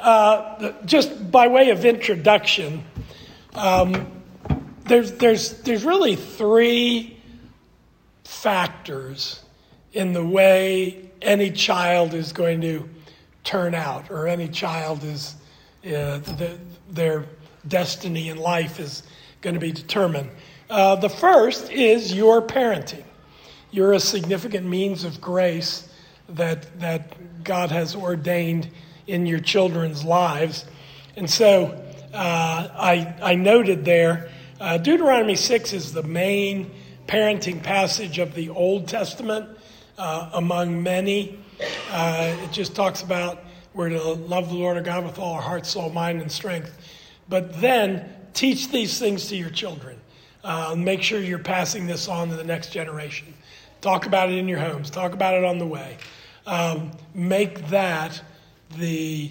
uh, just by way of introduction, um, there's, there's, there's really three factors in the way any child is going to turn out, or any child is, uh, the, their destiny in life is going to be determined. Uh, the first is your parenting. You're a significant means of grace that, that God has ordained in your children's lives. And so uh, I, I noted there, uh, Deuteronomy 6 is the main parenting passage of the Old Testament uh, among many. Uh, it just talks about we're to love the Lord our God with all our heart, soul, mind, and strength. But then teach these things to your children. Uh, make sure you're passing this on to the next generation. Talk about it in your homes. Talk about it on the way. Um, make that the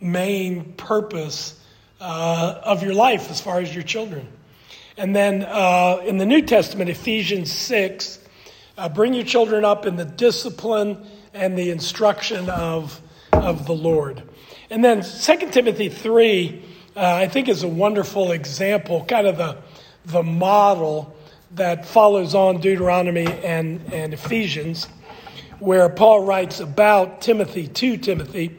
main purpose uh, of your life as far as your children. And then uh, in the New Testament, Ephesians 6, uh, bring your children up in the discipline and the instruction of, of the Lord. And then 2 Timothy 3, uh, I think, is a wonderful example, kind of the, the model that follows on Deuteronomy and, and Ephesians, where Paul writes about Timothy to Timothy.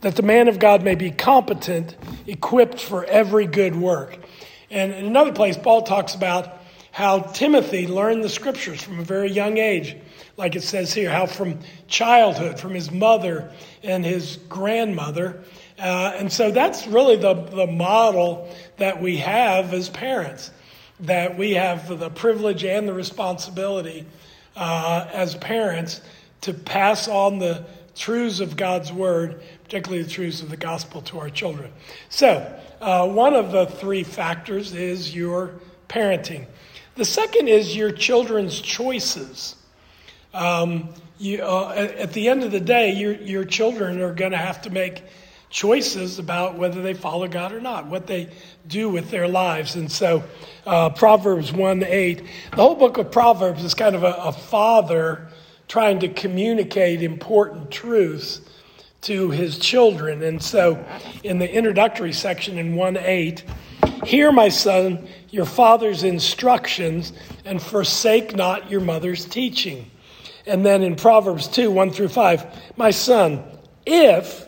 that the man of God may be competent, equipped for every good work. And in another place, Paul talks about how Timothy learned the scriptures from a very young age, like it says here, how from childhood, from his mother and his grandmother. Uh, and so that's really the, the model that we have as parents, that we have the privilege and the responsibility uh, as parents to pass on the truths of God's word, particularly the truths of the gospel to our children. So, uh, one of the three factors is your parenting. The second is your children's choices. Um, you, uh, at the end of the day, your, your children are going to have to make choices about whether they follow God or not, what they do with their lives. And so, uh, Proverbs 1 8, the whole book of Proverbs is kind of a, a father trying to communicate important truths to his children. And so, in the introductory section in 1 8, Hear, my son, your father's instructions, and forsake not your mother's teaching. And then in Proverbs 2 1 through 5, My son, if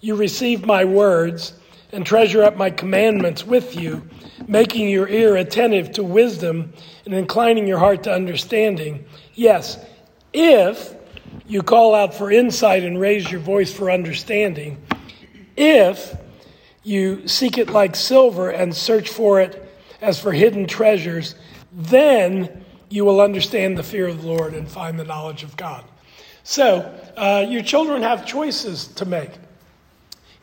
you receive my words and treasure up my commandments with you, making your ear attentive to wisdom and inclining your heart to understanding. Yes, if you call out for insight and raise your voice for understanding, if you seek it like silver and search for it as for hidden treasures, then you will understand the fear of the Lord and find the knowledge of God. So, uh, your children have choices to make.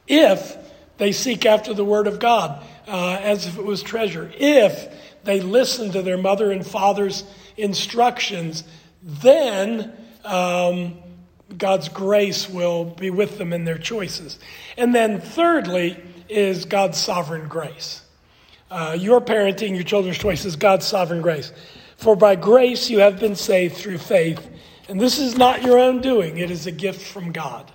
If they seek after the Word of God uh, as if it was treasure, if they listen to their mother and father's instructions, then um, God's grace will be with them in their choices. And then, thirdly, is God's sovereign grace. Uh, your parenting, your children's choices, God's sovereign grace. For by grace you have been saved through faith, and this is not your own doing, it is a gift from God.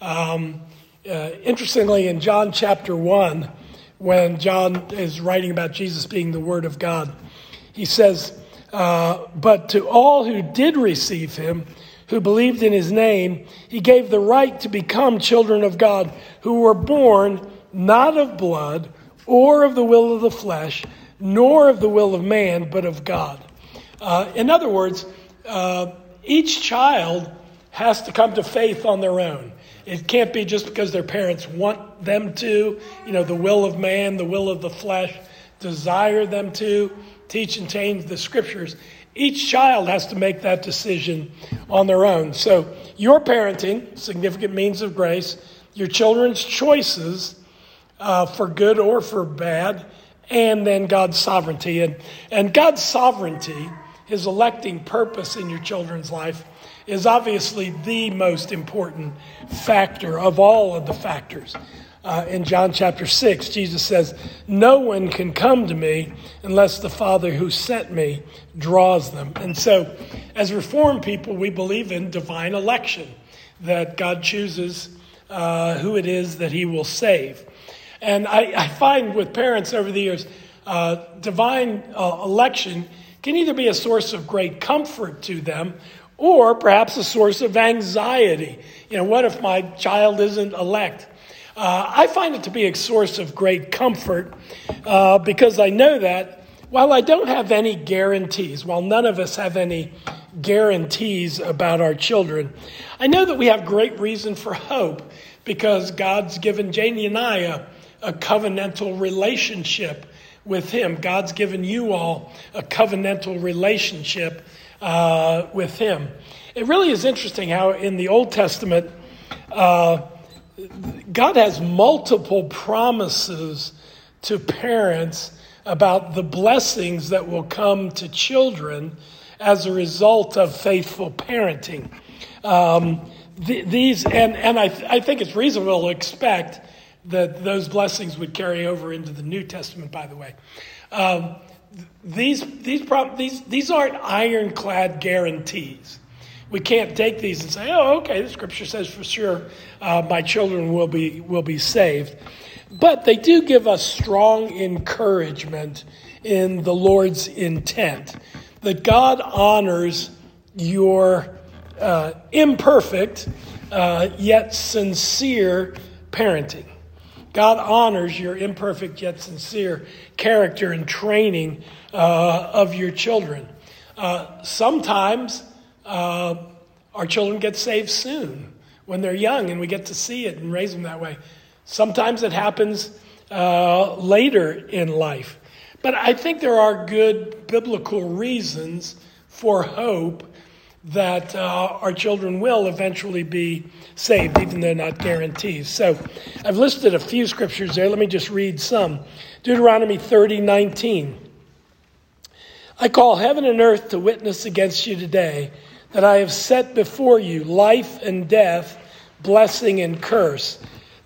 Um, uh, interestingly, in John chapter 1, when John is writing about Jesus being the Word of God, he says, uh, But to all who did receive him, who believed in his name, he gave the right to become children of God, who were born not of blood, or of the will of the flesh, nor of the will of man, but of God. Uh, in other words, uh, each child has to come to faith on their own. It can't be just because their parents want them to, you know, the will of man, the will of the flesh, desire them to, teach and change the scriptures. Each child has to make that decision on their own. So, your parenting, significant means of grace, your children's choices, uh, for good or for bad, and then God's sovereignty. And, and God's sovereignty, his electing purpose in your children's life, is obviously the most important factor of all of the factors. Uh, in John chapter 6, Jesus says, No one can come to me unless the Father who sent me draws them. And so, as Reformed people, we believe in divine election, that God chooses uh, who it is that he will save. And I, I find with parents over the years, uh, divine uh, election can either be a source of great comfort to them or perhaps a source of anxiety. You know, what if my child isn't elect? Uh, I find it to be a source of great comfort uh, because I know that while I don't have any guarantees, while none of us have any guarantees about our children, I know that we have great reason for hope because God's given Janie and I a, a covenantal relationship with Him. God's given you all a covenantal relationship uh, with Him. It really is interesting how in the Old Testament, uh, God has multiple promises to parents about the blessings that will come to children as a result of faithful parenting. Um, th- these, and, and I, th- I think it's reasonable to expect that those blessings would carry over into the New Testament, by the way. Um, these, these, these, these aren't ironclad guarantees. We can't take these and say, oh, okay, the scripture says for sure uh, my children will be, will be saved. But they do give us strong encouragement in the Lord's intent that God honors your uh, imperfect uh, yet sincere parenting. God honors your imperfect yet sincere character and training uh, of your children. Uh, sometimes uh, our children get saved soon when they're young and we get to see it and raise them that way. Sometimes it happens uh, later in life. But I think there are good biblical reasons for hope that uh, our children will eventually be saved, even though not guarantees. So I've listed a few scriptures there. Let me just read some. Deuteronomy 30 19. I call heaven and earth to witness against you today that I have set before you life and death, blessing and curse.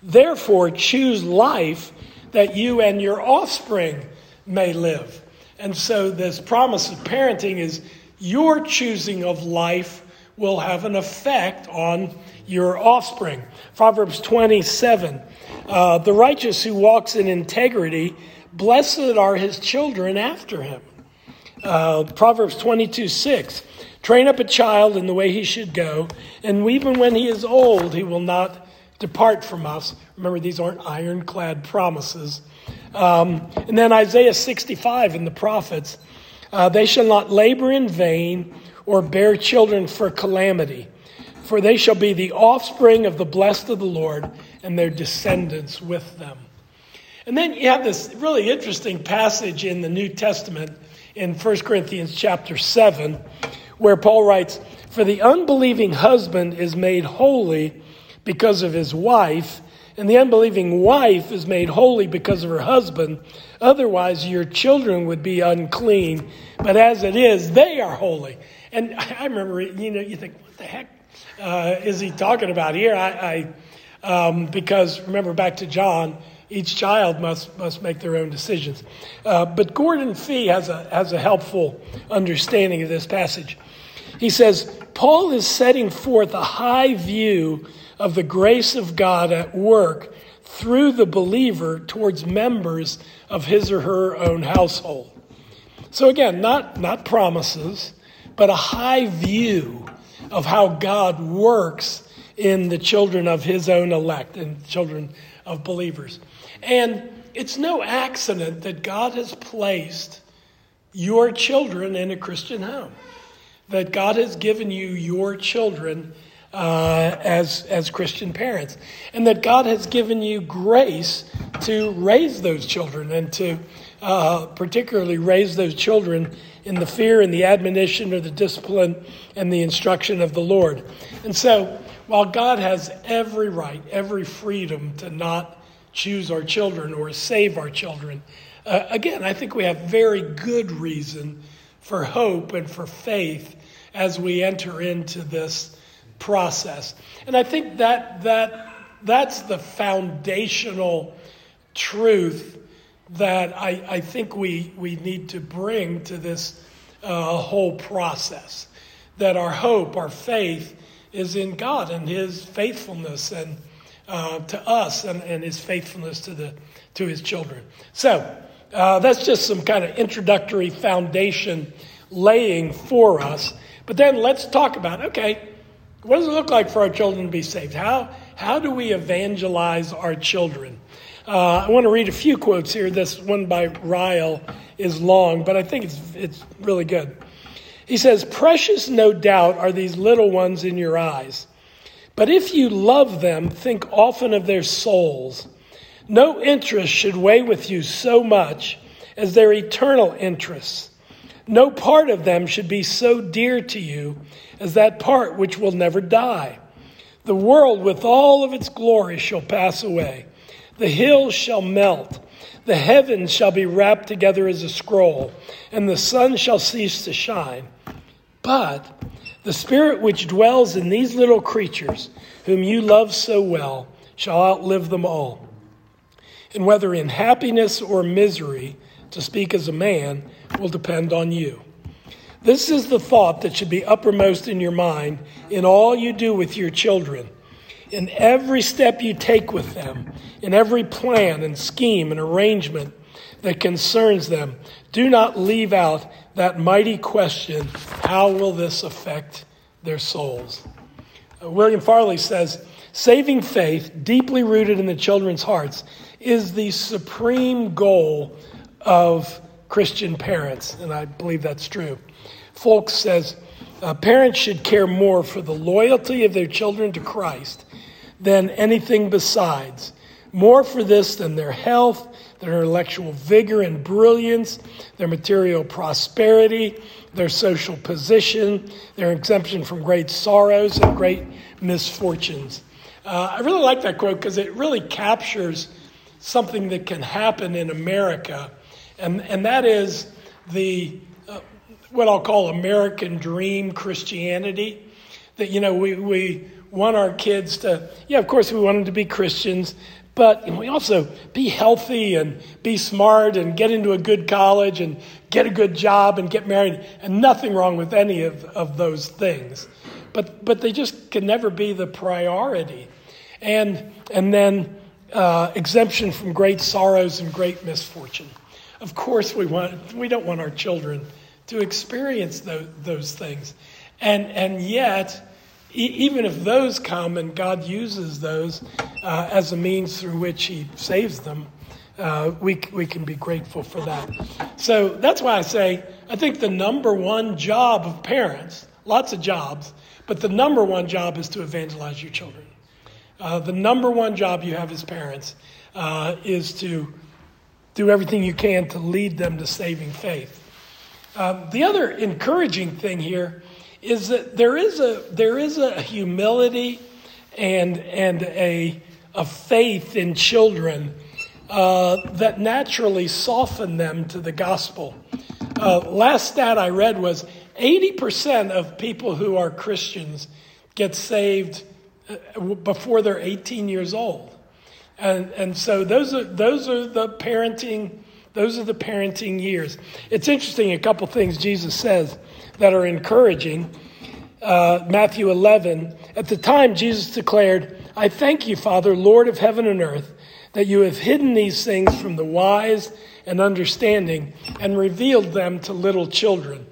Therefore, choose life that you and your offspring may live. And so, this promise of parenting is your choosing of life will have an effect on your offspring. Proverbs 27 uh, The righteous who walks in integrity, blessed are his children after him. Uh, Proverbs 22 6 Train up a child in the way he should go, and even when he is old, he will not depart from us. Remember, these aren't ironclad promises. Um, and then Isaiah 65 in the prophets uh, they shall not labor in vain or bear children for calamity, for they shall be the offspring of the blessed of the Lord, and their descendants with them. And then you have this really interesting passage in the New Testament in 1 Corinthians chapter 7, where Paul writes, For the unbelieving husband is made holy because of his wife, and the unbelieving wife is made holy because of her husband. Otherwise, your children would be unclean, but as it is, they are holy. And I remember, you know, you think, what the heck uh, is he talking about here? I, I um, because remember back to John, each child must must make their own decisions. Uh, but Gordon Fee has a has a helpful understanding of this passage. He says Paul is setting forth a high view of the grace of God at work through the believer towards members of his or her own household. So again, not, not promises, but a high view of how God works in the children of his own elect and children of believers. And it's no accident that God has placed your children in a Christian home, that God has given you your children uh, as, as Christian parents. And that God has given you grace to raise those children and to uh, particularly raise those children in the fear and the admonition or the discipline and the instruction of the Lord. And so, while God has every right, every freedom to not choose our children or save our children, uh, again, I think we have very good reason for hope and for faith as we enter into this process. And I think that that that's the foundational truth that I, I think we, we need to bring to this uh, whole process. That our hope, our faith, is in God and His faithfulness and uh, to us and, and His faithfulness to the to His children. So uh, that's just some kind of introductory foundation laying for us. But then let's talk about okay, what does it look like for our children to be saved? How how do we evangelize our children? Uh, I want to read a few quotes here. This one by Ryle is long, but I think it's, it's really good. He says, Precious, no doubt, are these little ones in your eyes. But if you love them, think often of their souls. No interest should weigh with you so much as their eternal interests. No part of them should be so dear to you as that part which will never die. The world with all of its glory shall pass away the hills shall melt, the heavens shall be wrapped together as a scroll, and the sun shall cease to shine. But the Spirit which dwells in these little creatures, whom you love so well, shall outlive them all. And whether in happiness or misery, to speak as a man, will depend on you. This is the thought that should be uppermost in your mind in all you do with your children in every step you take with them, in every plan and scheme and arrangement that concerns them, do not leave out that mighty question how will this affect their souls? Uh, William Farley says, Saving faith, deeply rooted in the children's hearts, is the supreme goal of Christian parents, and I believe that's true. Folks says, uh, parents should care more for the loyalty of their children to Christ than anything besides. More for this than their health, their intellectual vigor and brilliance, their material prosperity, their social position, their exemption from great sorrows and great misfortunes. Uh, I really like that quote because it really captures something that can happen in America, and, and that is the uh, what I'll call American dream Christianity. That you know we we want our kids to, yeah, of course, we want them to be Christians, but we also be healthy and be smart and get into a good college and get a good job and get married, and nothing wrong with any of, of those things. But, but they just can never be the priority. And, and then uh, exemption from great sorrows and great misfortune. Of course, we, want, we don't want our children to experience those, those things. And, and yet, even if those come and God uses those uh, as a means through which He saves them, uh, we, we can be grateful for that. So that's why I say I think the number one job of parents, lots of jobs, but the number one job is to evangelize your children. Uh, the number one job you have as parents uh, is to do everything you can to lead them to saving faith. Uh, the other encouraging thing here is that there is a there is a humility and and a a faith in children uh, that naturally soften them to the gospel. Uh, last stat I read was 80% of people who are Christians get saved uh, before they're 18 years old. And, and so those are, those are the parenting, those are the parenting years. It's interesting, a couple things Jesus says that are encouraging. Uh, Matthew 11, at the time, Jesus declared, I thank you, Father, Lord of heaven and earth, that you have hidden these things from the wise and understanding and revealed them to little children.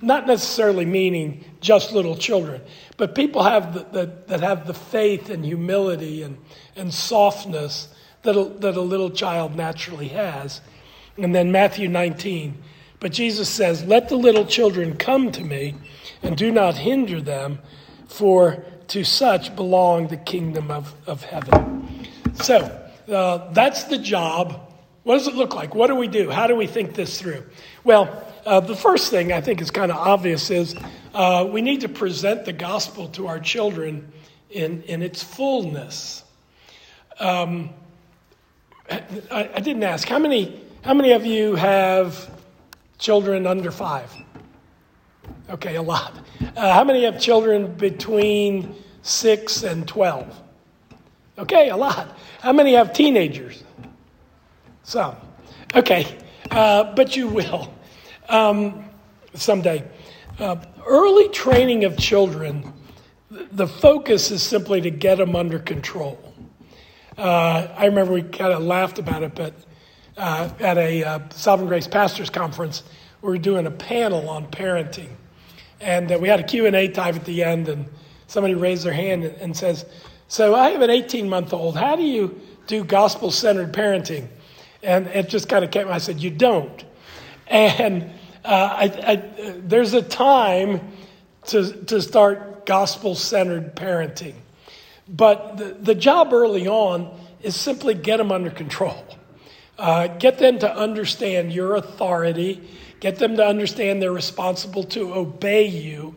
Not necessarily meaning just little children, but people have the, the, that have the faith and humility and, and softness that a, that a little child naturally has. And then Matthew 19, but Jesus says, Let the little children come to me, and do not hinder them, for to such belong the kingdom of, of heaven. So uh, that's the job. What does it look like? What do we do? How do we think this through? Well, uh, the first thing I think is kind of obvious is uh, we need to present the gospel to our children in, in its fullness. Um, I, I, didn't ask how many How many of you have children under five? Okay, a lot. Uh, how many have children between six and 12? Okay, a lot. How many have teenagers? Some. Okay, uh, but you will um, someday. Uh, early training of children, the focus is simply to get them under control. Uh, I remember we kind of laughed about it, but uh, at a uh, Sovereign Grace Pastors Conference, we were doing a panel on parenting. And uh, we had a Q&A time at the end, and somebody raised their hand and, and says, so I have an 18-month-old. How do you do gospel-centered parenting? And it just kind of came, I said, you don't. And uh, I, I, there's a time to, to start gospel-centered parenting. But the, the job early on is simply get them under control. Uh, get them to understand your authority. Get them to understand they're responsible to obey you.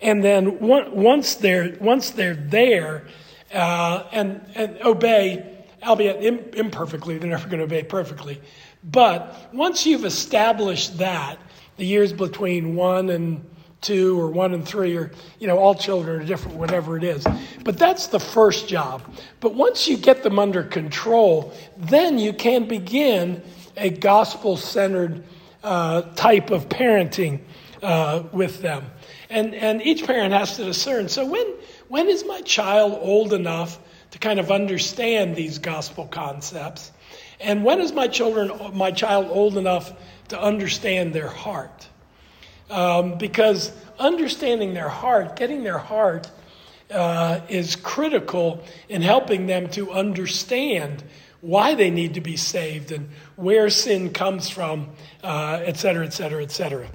And then once they're, once they're there uh, and, and obey, albeit imperfectly, they're never going to obey perfectly. But once you've established that, the years between one and two or one and three or you know all children are different whatever it is. But that's the first job. But once you get them under control then you can begin a gospel centered uh, type of parenting uh, with them. And and each parent has to discern. So when when is my child old enough to kind of understand these gospel concepts? And when is my children my child old enough to understand their heart um, because understanding their heart, getting their heart, uh, is critical in helping them to understand why they need to be saved and where sin comes from, uh, et cetera, et cetera, et cetera.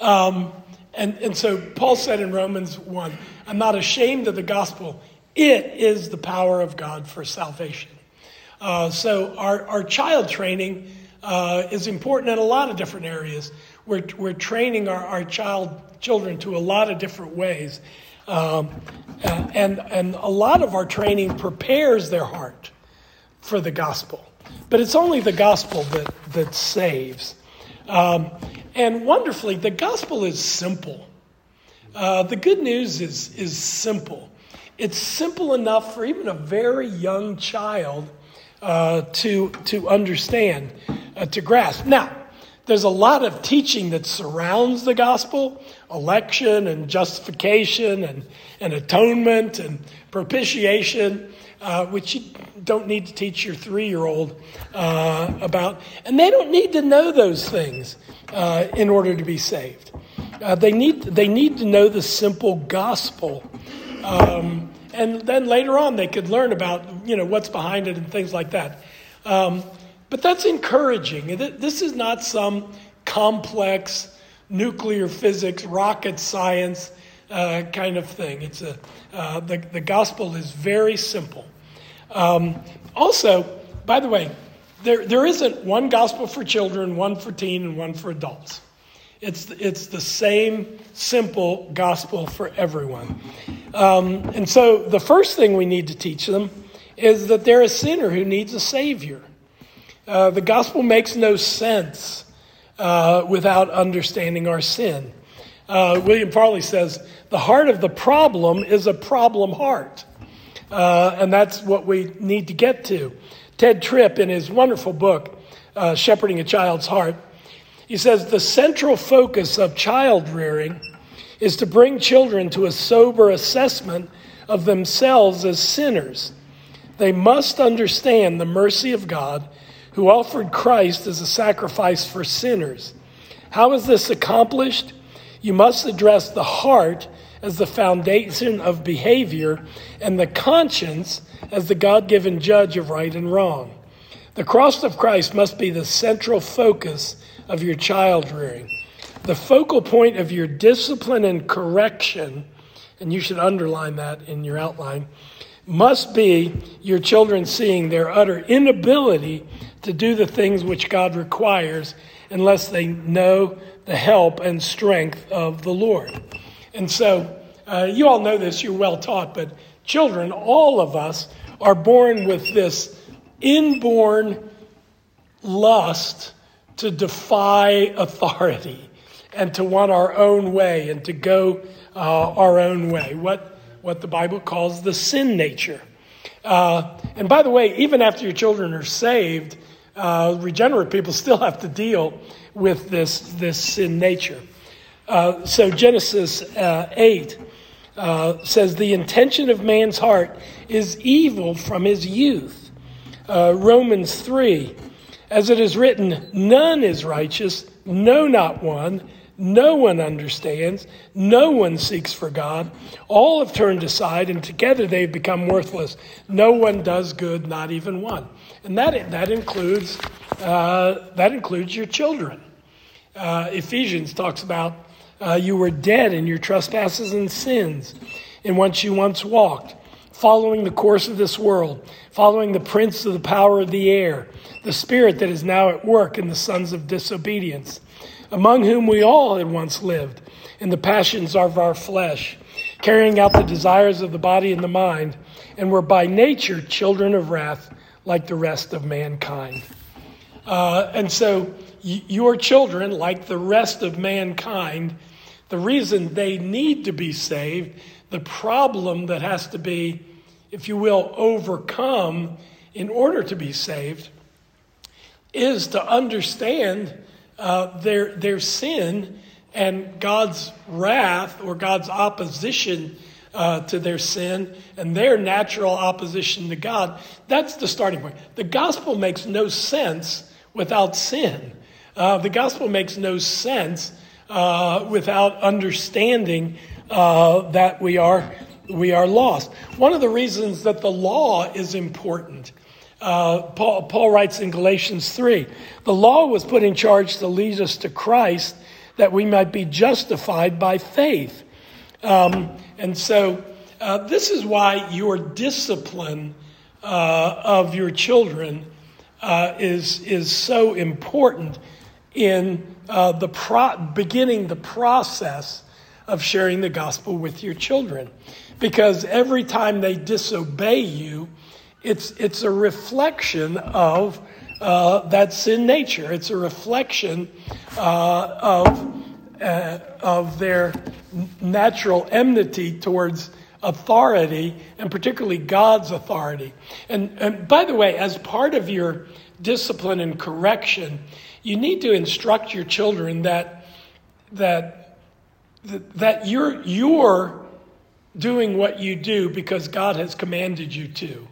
Um, and, and so Paul said in Romans 1 I'm not ashamed of the gospel, it is the power of God for salvation. Uh, so our, our child training uh, is important in a lot of different areas. We're, we're training our, our child children to a lot of different ways. Um, and, and a lot of our training prepares their heart for the gospel. But it's only the gospel that, that saves. Um, and wonderfully, the gospel is simple. Uh, the good news is, is simple. It's simple enough for even a very young child uh, to, to understand, uh, to grasp. Now, there's a lot of teaching that surrounds the gospel election and justification and, and atonement and propitiation, uh, which you don't need to teach your three year old uh, about. And they don't need to know those things uh, in order to be saved. Uh, they, need, they need to know the simple gospel. Um, and then later on, they could learn about you know what's behind it and things like that. Um, but that's encouraging. This is not some complex nuclear physics, rocket science uh, kind of thing. It's a, uh, the, the gospel is very simple. Um, also, by the way, there, there isn't one gospel for children, one for teen, and one for adults. It's, it's the same simple gospel for everyone. Um, and so the first thing we need to teach them is that they're a sinner who needs a Savior. Uh, the gospel makes no sense uh, without understanding our sin. Uh, William Farley says, the heart of the problem is a problem heart. Uh, and that's what we need to get to. Tedd Tripp, in his wonderful book, uh, Shepherding a Child's Heart, he says the central focus of child rearing is to bring children to a sober assessment of themselves as sinners. They must understand the mercy of God who offered Christ as a sacrifice for sinners. How is this accomplished? You must address the heart as the foundation of behavior and the conscience as the God given judge of right and wrong. The cross of Christ must be the central focus of your child rearing. The focal point of your discipline and correction, and you should underline that in your outline, must be your children seeing their utter inability to do the things which God requires unless they know the help and strength of the Lord. And so, uh, you all know this, you're well taught, but children, all of us, are born with this inborn lust to defy authority and to want our own way and to go uh, our own way, what, what the Bible calls the sin nature. Uh, and by the way, even after your children are saved, uh, regenerate people still have to deal with this, this sin nature. Uh, so Genesis uh, 8 uh, says, The intention of man's heart is evil from his youth. Uh, Romans 3, as it is written, none is righteous, no, not one. No one understands. No one seeks for God. All have turned aside, and together they've become worthless. No one does good, not even one. And that, that, includes, uh, that includes your children. Uh, Ephesians talks about uh, you were dead in your trespasses and sins in which you once walked, following the course of this world, following the prince of the power of the air, the spirit that is now at work in the sons of disobedience among whom we all had once lived in the passions of our flesh, carrying out the desires of the body and the mind, and were by nature children of wrath like the rest of mankind. Uh, and so, your children, like the rest of mankind, the reason they need to be saved, the problem that has to be, if you will, overcome in order to be saved, is to understand uh, their, their sin and God's wrath or God's opposition uh, to their sin and their natural opposition to God. That's the starting point. The gospel makes no sense without sin. Uh, the gospel makes no sense uh, without understanding uh, that we are we are lost. One of the reasons that the law is important uh, Paul, Paul writes in Galatians 3 the law was put in charge to lead us to Christ that we might be justified by faith. Um, and so, uh, this is why your discipline uh, of your children uh, is, is so important in uh, the pro- beginning the process of sharing the gospel with your children. Because every time they disobey you, it's, it's a reflection of uh, that sin nature. It's a reflection uh, of, uh, of their natural enmity towards authority, and particularly God's authority. And, and by the way, as part of your discipline and correction, you need to instruct your children that, that, that you're, you're doing what you do because God has commanded you to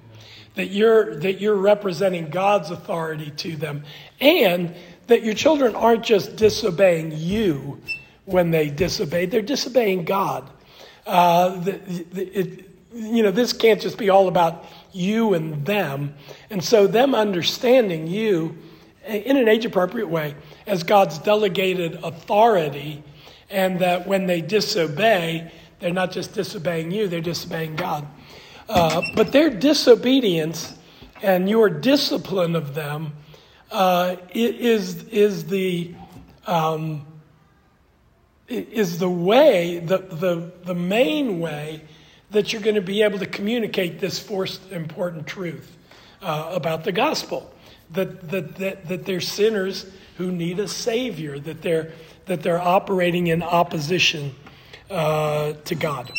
that you're, that you're representing God's authority to them, and that your children aren't just disobeying you when they disobey, they're disobeying God. Uh, the, the, it, you know, this can't just be all about you and them. And so, them understanding you in an age appropriate way as God's delegated authority, and that when they disobey, they're not just disobeying you, they're disobeying God. Uh, but their disobedience and your discipline of them uh, is, is, the, um, is the way, the, the, the main way that you're going to be able to communicate this first important truth uh, about the gospel. That, that, that, that they're sinners who need a savior, that they're, that they're operating in opposition uh, to God.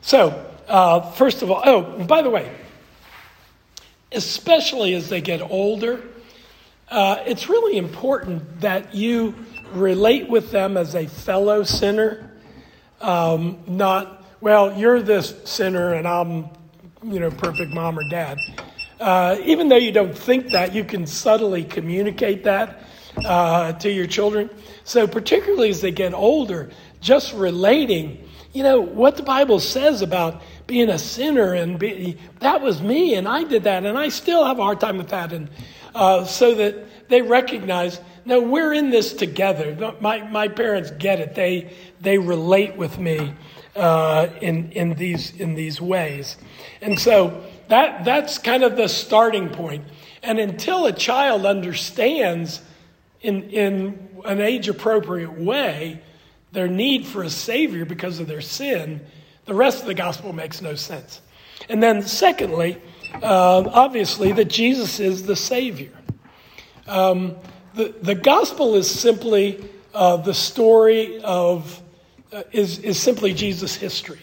So, uh, first of all, oh, by the way, especially as they get older, uh, it's really important that you relate with them as a fellow sinner, um, not, well, you're this sinner and I'm, you know, perfect mom or dad. Uh, even though you don't think that, you can subtly communicate that uh, to your children. So, particularly as they get older, just relating, you know, what the Bible says about being a sinner and be, that was me and I did that and I still have a hard time with that. And uh, so that they recognize, no, we're in this together. My, my parents get it. They, they relate with me uh, in, in, these, in these ways. And so that, that's kind of the starting point. And until a child understands in, in an age appropriate way their need for a Savior because of their sin, the rest of the gospel makes no sense. And then, secondly, uh, obviously, that Jesus is the Savior. Um, the, the gospel is simply uh, the story of, uh, is, is simply Jesus' history.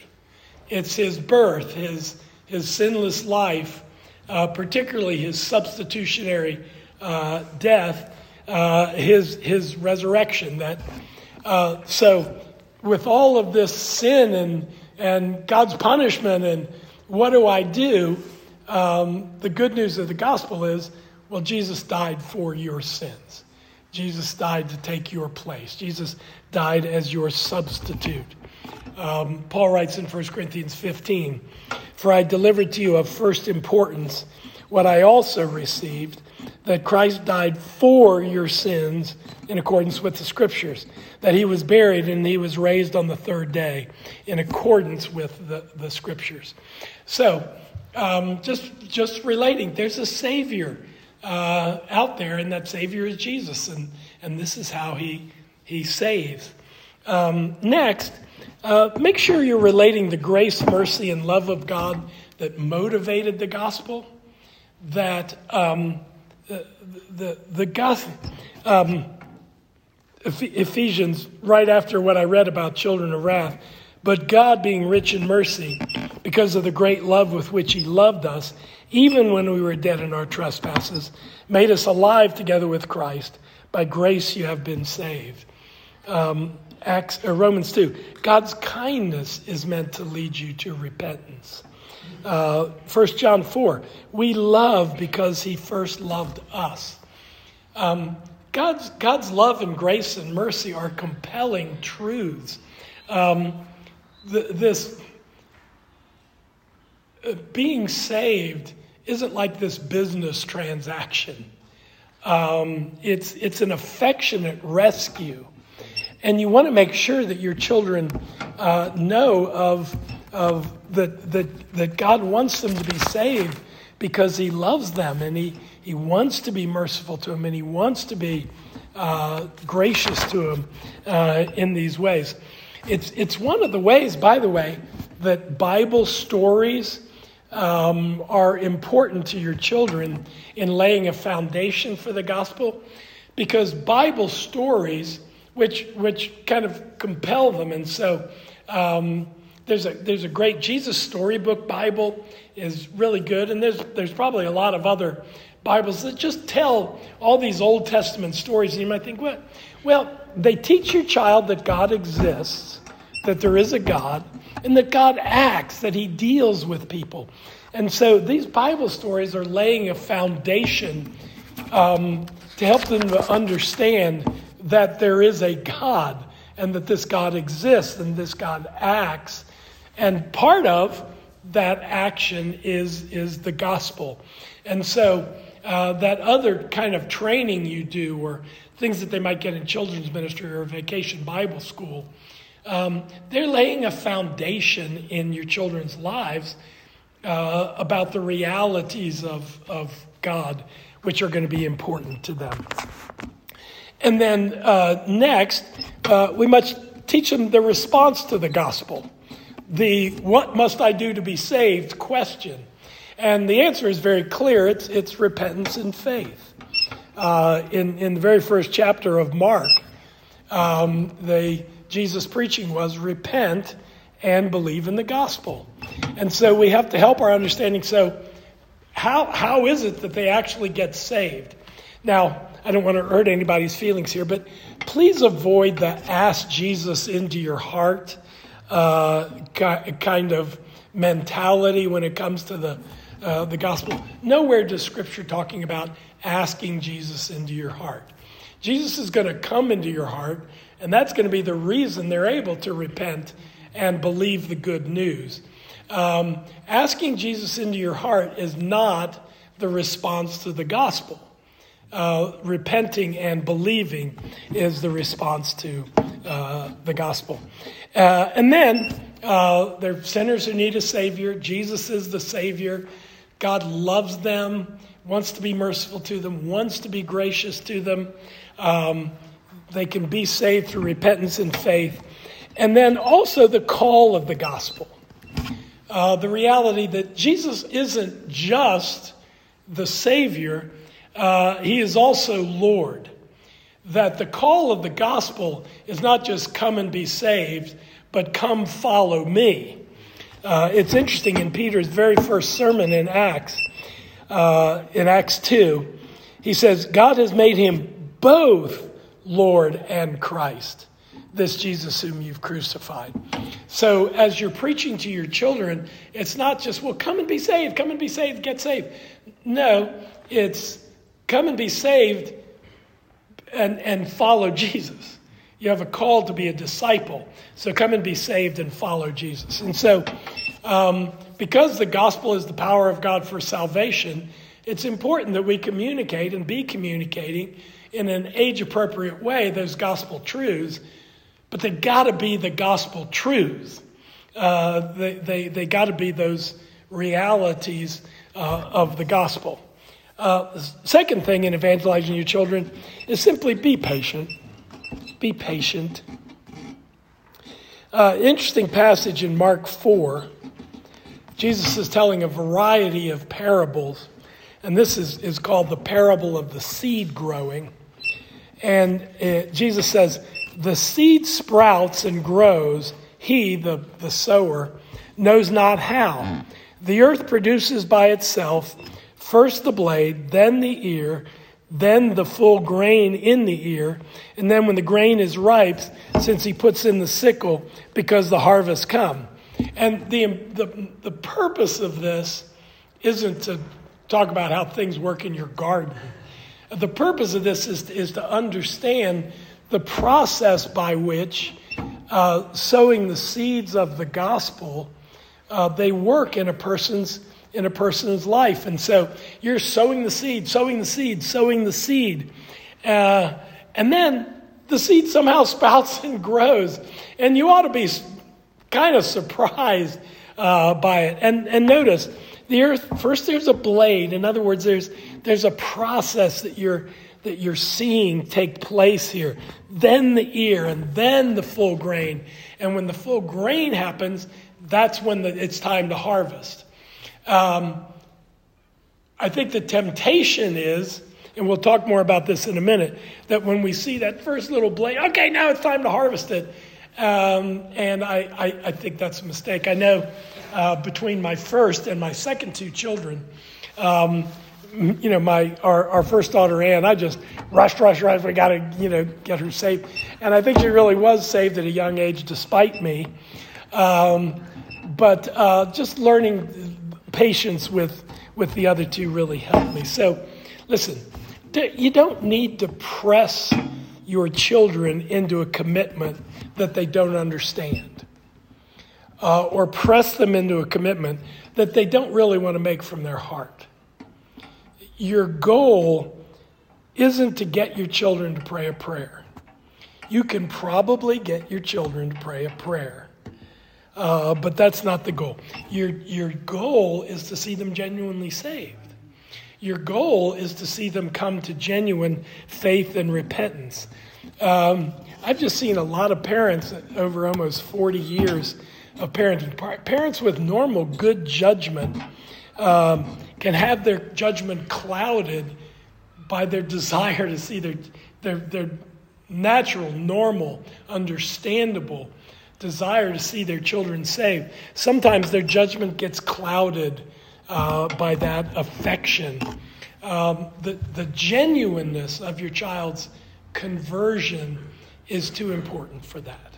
It's his birth, his, his sinless life, uh, particularly his substitutionary uh, death, uh, his, his resurrection. That, uh, so, with all of this sin and, and God's punishment and what do I do? Um, the good news of the gospel is well, Jesus died for your sins. Jesus died to take your place. Jesus died as your substitute. Um, Paul writes in 1 Corinthians 15 For I delivered to you of first importance what I also received that Christ died for your sins in accordance with the scriptures, that he was buried and he was raised on the third day in accordance with the, the scriptures. So, um, just, just relating, there's a Savior uh, out there, and that Savior is Jesus, and, and this is how he, he saves. Um, next, uh, make sure you're relating the grace, mercy, and love of God that motivated the gospel. That um, the, the, the gospel, um, Ephesians, right after what I read about children of wrath, but God, being rich in mercy, because of the great love with which He loved us, even when we were dead in our trespasses, made us alive together with Christ. By grace you have been saved. Um, Acts, or Romans 2. God's kindness is meant to lead you to repentance. Uh, 1 John 4. We love because he first loved us. Um, God's, God's love and grace and mercy are compelling truths. Um, the, this uh, being saved isn't like this business transaction. Um, it's, it's an affectionate rescue. And you want to make sure that your children uh, know of, of that, that, that God wants them to be saved because He loves them and He, he wants to be merciful to them and He wants to be uh, gracious to them uh, in these ways. It's, it's one of the ways, by the way, that Bible stories um, are important to your children in laying a foundation for the gospel because Bible stories, which, which kind of compel them, and so um, there's, a, there's a great Jesus storybook Bible is really good, and there's, there's probably a lot of other Bibles that just tell all these Old Testament stories, and you might think, what? Well, they teach your child that God exists, that there is a God, and that God acts, that He deals with people. And so these Bible stories are laying a foundation um, to help them to understand that there is a God and that this God exists and this God acts. And part of that action is, is the gospel. And so uh, that other kind of training you do, or things that they might get in children's ministry or vacation Bible school, um, they're laying a foundation in your children's lives uh, about the realities of, of God, which are going to be important to them. And then uh, next, uh, we must teach them the response to the gospel. The what must I do to be saved question. And the answer is very clear it's, it's repentance and faith. Uh, in, in the very first chapter of Mark, um, the, Jesus' preaching was repent and believe in the gospel. And so we have to help our understanding. So, how, how is it that they actually get saved? Now, I don't want to hurt anybody's feelings here, but please avoid the ask Jesus into your heart uh, kind of mentality when it comes to the, uh, the gospel. Nowhere does Scripture talking about asking Jesus into your heart. Jesus is going to come into your heart, and that's going to be the reason they're able to repent and believe the good news. Um, asking Jesus into your heart is not the response to the gospel. Uh, repenting and believing is the response to uh, the gospel. Uh, and then uh, they're sinners who need a Savior. Jesus is the Savior. God loves them, wants to be merciful to them, wants to be gracious to them. Um, they can be saved through repentance and faith. And then also the call of the gospel. Uh, the reality that Jesus isn't just the Savior, uh, he is also Lord. That the call of the gospel is not just come and be saved, but come follow me. Uh, it's interesting in Peter's very first sermon in Acts, uh, in Acts 2, he says, God has made him both Lord and Christ, this Jesus whom you've crucified. So as you're preaching to your children, it's not just, well, come and be saved, come and be saved, get saved. No, it's come and be saved and, and follow Jesus. You have a call to be a disciple. So come and be saved and follow Jesus. And so, um, because the gospel is the power of God for salvation, it's important that we communicate and be communicating in an age appropriate way those gospel truths, but they got to be the gospel truths. Uh, they they, they got to be those realities uh, of the gospel. Uh, second thing in evangelizing your children is simply be patient. Be patient. Uh, interesting passage in Mark 4. Jesus is telling a variety of parables, and this is, is called the parable of the seed growing. And it, Jesus says, The seed sprouts and grows, he, the, the sower, knows not how. The earth produces by itself first the blade, then the ear then the full grain in the ear, and then when the grain is ripe, since he puts in the sickle, because the harvest come. And the, the, the purpose of this isn't to talk about how things work in your garden. The purpose of this is, is to understand the process by which uh, sowing the seeds of the gospel, uh, they work in a person's in a person's life. And so you're sowing the seed, sowing the seed, sowing the seed. Uh, and then the seed somehow sprouts and grows. And you ought to be kind of surprised uh, by it. And, and notice, the earth, first there's a blade. In other words, there's, there's a process that you're, that you're seeing take place here. Then the ear, and then the full grain. And when the full grain happens, that's when the, it's time to harvest. Um, I think the temptation is, and we'll talk more about this in a minute, that when we see that first little blade, okay, now it's time to harvest it. Um, and I, I, I, think that's a mistake. I know uh, between my first and my second two children, um, you know, my our, our first daughter Anne, I just rushed, rushed, rushed. We got to, you know, get her saved, and I think she really was saved at a young age, despite me. Um, but uh, just learning patience with, with the other two really helped me. So, listen, you don't need to press your children into a commitment that they don't understand, uh, or press them into a commitment that they don't really want to make from their heart. Your goal isn't to get your children to pray a prayer. You can probably get your children to pray a prayer. Uh, but that's not the goal. Your, your goal is to see them genuinely saved. Your goal is to see them come to genuine faith and repentance. Um, I've just seen a lot of parents over almost 40 years of parenting. Parents with normal good judgment um, can have their judgment clouded by their desire to see their, their, their natural, normal, understandable desire to see their children saved. Sometimes their judgment gets clouded uh, by that affection. Um, the, the genuineness of your child's conversion is too important for that.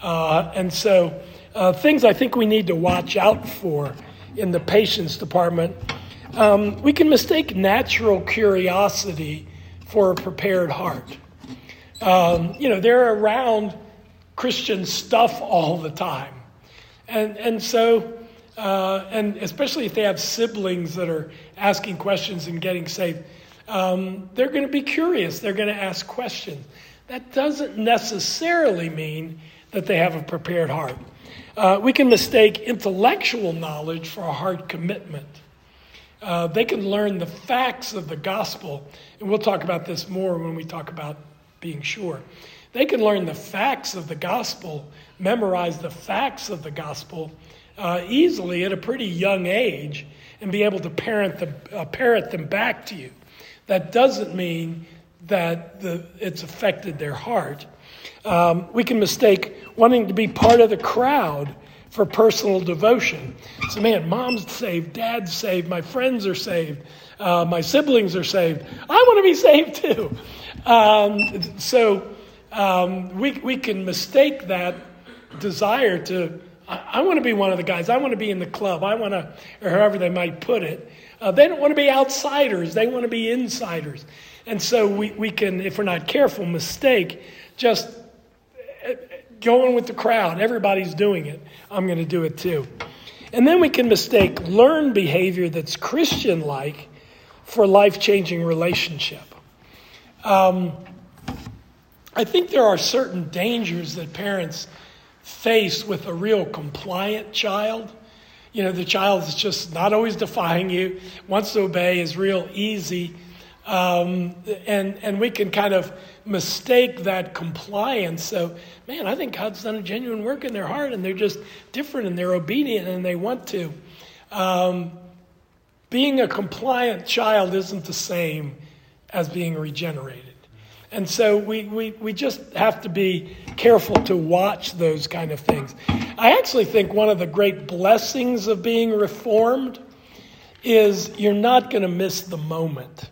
Uh, and so, uh, things I think we need to watch out for in the patience department. Um, we can mistake natural curiosity for a prepared heart. Um, you know, they're around Christian stuff all the time. And, and so, uh, and especially if they have siblings that are asking questions and getting saved, um, they're going to be curious. They're going to ask questions. That doesn't necessarily mean that they have a prepared heart. Uh, we can mistake intellectual knowledge for a heart commitment. Uh, they can learn the facts of the gospel, and we'll talk about this more when we talk about being sure. They can learn the facts of the gospel, memorize the facts of the gospel uh, easily at a pretty young age, and be able to parent them, uh, parrot them back to you. That doesn't mean that the, it's affected their heart. Um, we can mistake wanting to be part of the crowd for personal devotion. So, man, mom's saved, dad's saved, my friends are saved, uh, my siblings are saved. I want to be saved too. Um, so, um, we, we can mistake that desire to, I, I, want to be one of the guys, I want to be in the club, I want to, or however they might put it. Uh, they don't want to be outsiders, they want to be insiders. And so we, we can, if we're not careful, mistake just going with the crowd. Everybody's doing it. I'm going to do it too. And then we can mistake learned behavior that's Christian like for life changing relationship. Um, I think there are certain dangers that parents face with a real compliant child. You know, the child is just not always defying you, wants to obey, is real easy. Um, and, and we can kind of mistake that compliance. So, man, I think God's done a genuine work in their heart and they're just different and they're obedient and they want to. Um, being a compliant child isn't the same as being regenerated. And so we, we, we just have to be careful to watch those kind of things. I actually think one of the great blessings of being reformed is you're not going to miss the moment.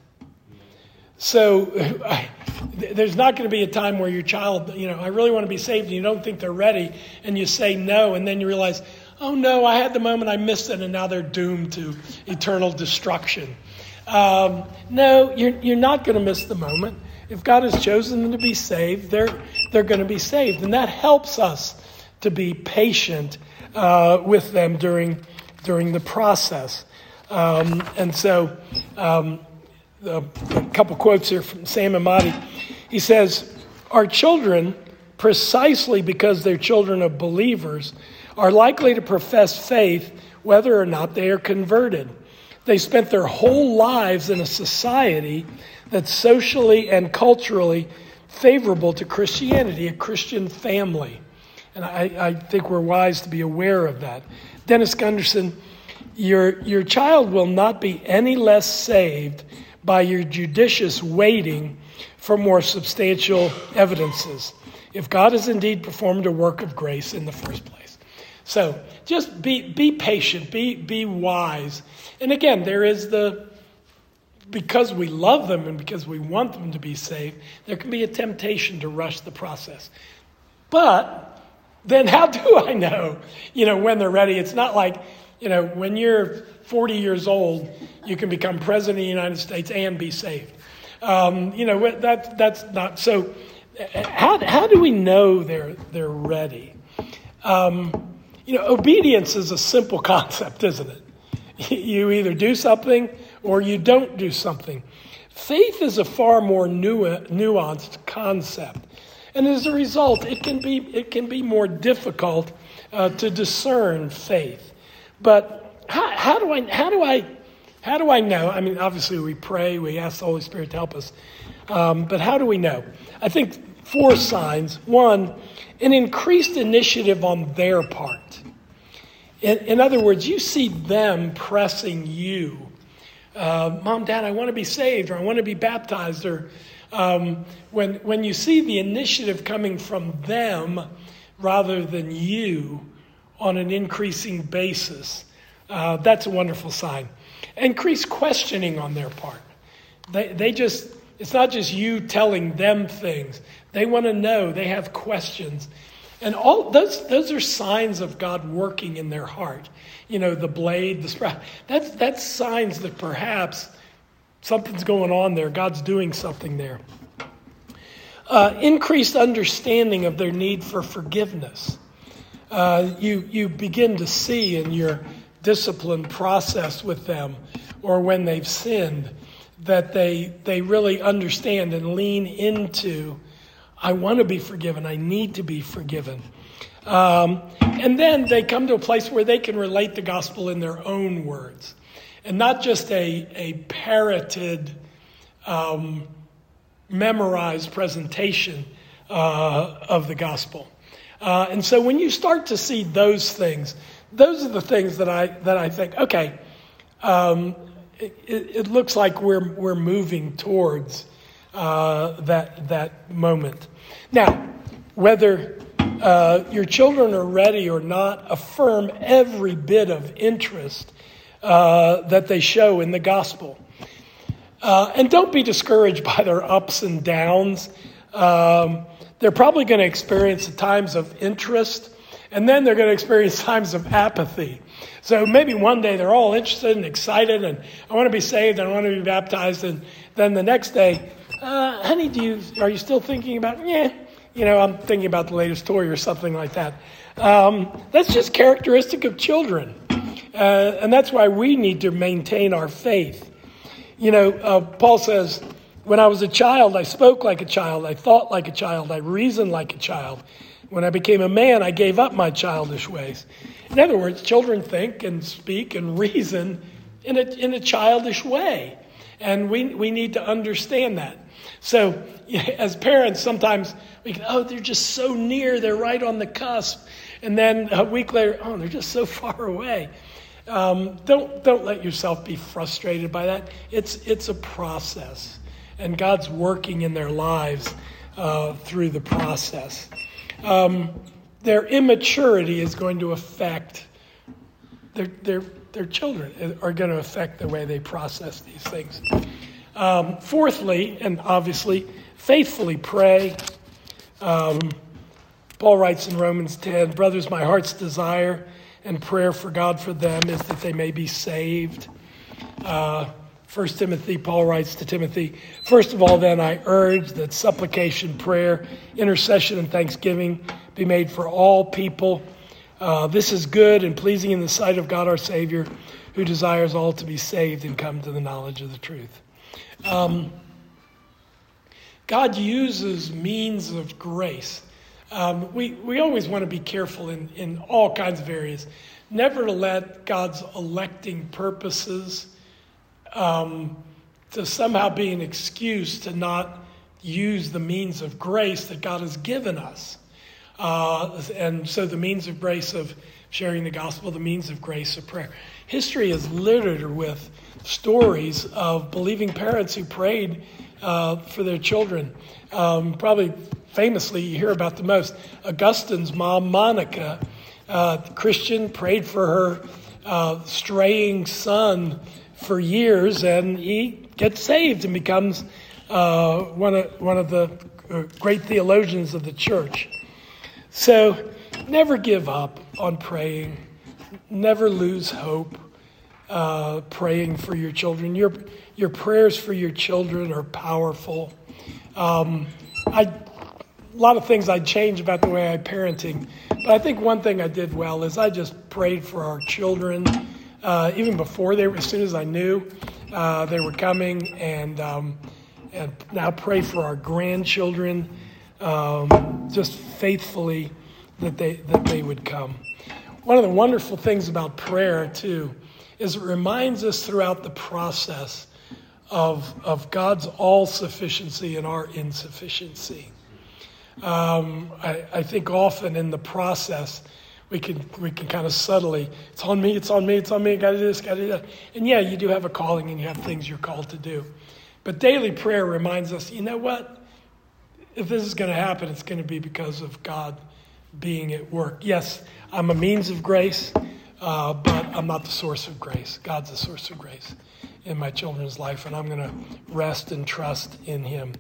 So I, there's not going to be a time where your child, you know, I really want to be saved and you don't think they're ready and you say no and then you realize, oh no, I had the moment, I missed it, and now they're doomed to eternal destruction. Um, no, you're, you're not going to miss the moment. If God has chosen them to be saved, they're, they're going to be saved. And that helps us to be patient uh, with them during, during the process. Um, and so, um, a, couple quotes here from Sam Emadi. He says, Our children, precisely because they're children of believers, are likely to profess faith whether or not they are converted. They spent their whole lives in a society that's socially and culturally favorable to Christianity, a Christian family. And I, I think we're wise to be aware of that. Dennis Gunderson, your, your child will not be any less saved by your judicious waiting for more substantial evidences, if God has indeed performed a work of grace in the first place. So just be, be patient, be, be wise. And again, there is the, because we love them and because we want them to be saved, there can be a temptation to rush the process. But then how do I know, you know, when they're ready? It's not like, you know, when you're 40 years old, you can become president of the United States and be saved. Um, you know, that, that's not so. How, how do we know they're, they're ready? Um, you know, obedience is a simple concept, isn't it? You either do something or you don't do something. Faith is a far more nuanced concept. And as a result, it can be, it can be more difficult uh, to discern faith. But how, how, do I, how, do I, how do I know? I mean, obviously, we pray, we ask the Holy Spirit to help us. Um, but how do we know? I think four signs. One, an increased initiative on their part. In, in other words, you see them pressing you. Uh, Mom, Dad, I want to be saved, or I want to be baptized, or um, when, when you see the initiative coming from them rather than you on an increasing basis, uh, that's a wonderful sign. Increase questioning on their part. They, they just, it's not just you telling them things. They want to know, they have questions. And all those, those are signs of God working in their heart. You know, the blade, the sprout. That's, that's signs that perhaps something's going on there. God's doing something there. Uh, increased understanding of their need for forgiveness. Uh, you, you begin to see in your discipline process with them or when they've sinned that they they really understand and lean into I want to be forgiven. I need to be forgiven. Um, and then they come to a place where they can relate the gospel in their own words and not just a, a parroted, um, memorized presentation uh, of the gospel. Uh, and so when you start to see those things, those are the things that I, that I think, okay, um, it, it, looks like we're, we're moving towards uh, that, that moment. Now, whether uh, your children are ready or not, affirm every bit of interest uh, that they show in the gospel. Uh, and don't be discouraged by their ups and downs. Um, they're probably going to experience times of interest, and then they're going to experience times of apathy. So maybe one day they're all interested and excited, and I want to be saved, and I want to be baptized, and then the next day, uh, honey, do you are you still thinking about? Yeah, you know, I'm thinking about the latest toy or something like that. Um, that's just characteristic of children, uh, and that's why we need to maintain our faith. You know, uh, Paul says, When I was a child, I spoke like a child, I thought like a child, I reasoned like a child. When I became a man, I gave up my childish ways. In other words, children think and speak and reason in a, in a childish way. And we, we need to understand that. So, as parents, sometimes we can, oh, they're just so near, they're right on the cusp. And then a week later, oh, they're just so far away. Um, don't, don't let yourself be frustrated by that. It's, it's a process, and God's working in their lives uh, through the process. Um, their immaturity is going to affect their, their, their children, are going to affect the way they process these things. Um, fourthly, and obviously, faithfully pray. Um, Paul writes in Romans 10 Brothers, my heart's desire and prayer for God for them is that they may be saved. Uh, 1 Timothy, Paul writes to Timothy, First of all, then, I urge that supplication, prayer, intercession, and thanksgiving be made for all people. Uh, this is good and pleasing in the sight of God our Savior, who desires all to be saved and come to the knowledge of the truth. Um, God uses means of grace um, we, we always want to be careful in, in all kinds of areas, never to let God's electing purposes um, to somehow be an excuse to not use the means of grace that God has given us. Uh, and so the means of grace of sharing the gospel, the means of grace of prayer. History is littered with stories of believing parents who prayed uh, for their children. Um, probably famously you hear about the most. Augustine's mom, Monica, uh, Christian, prayed for her uh, straying son for years, and he gets saved and becomes uh, one, of, one of the uh, great theologians of the church. So never give up on praying, never lose hope. Uh, praying for your children. Your, your prayers for your children are powerful. Um, I a lot of things I'd change about the way I parenting. But I think one thing I did well is I just prayed for our children, uh, even before they were, as soon as I knew uh, they were coming, and um, and now pray for our grandchildren, um, just faithfully that they that they would come. One of the wonderful things about prayer too is it reminds us throughout the process of of God's all sufficiency and our insufficiency. Um, I, I, think often in the process, we can, we can kind of subtly, it's on me, it's on me, it's on me, gotta do this, gotta do that. And yeah, you do have a calling and you have things you're called to do. But daily prayer reminds us, you know what? If this is to happen, it's to be because of God being at work. Yes, I'm a means of grace, uh, but I'm not the source of grace. God's the source of grace in my children's life, and I'm going to rest and trust in Him.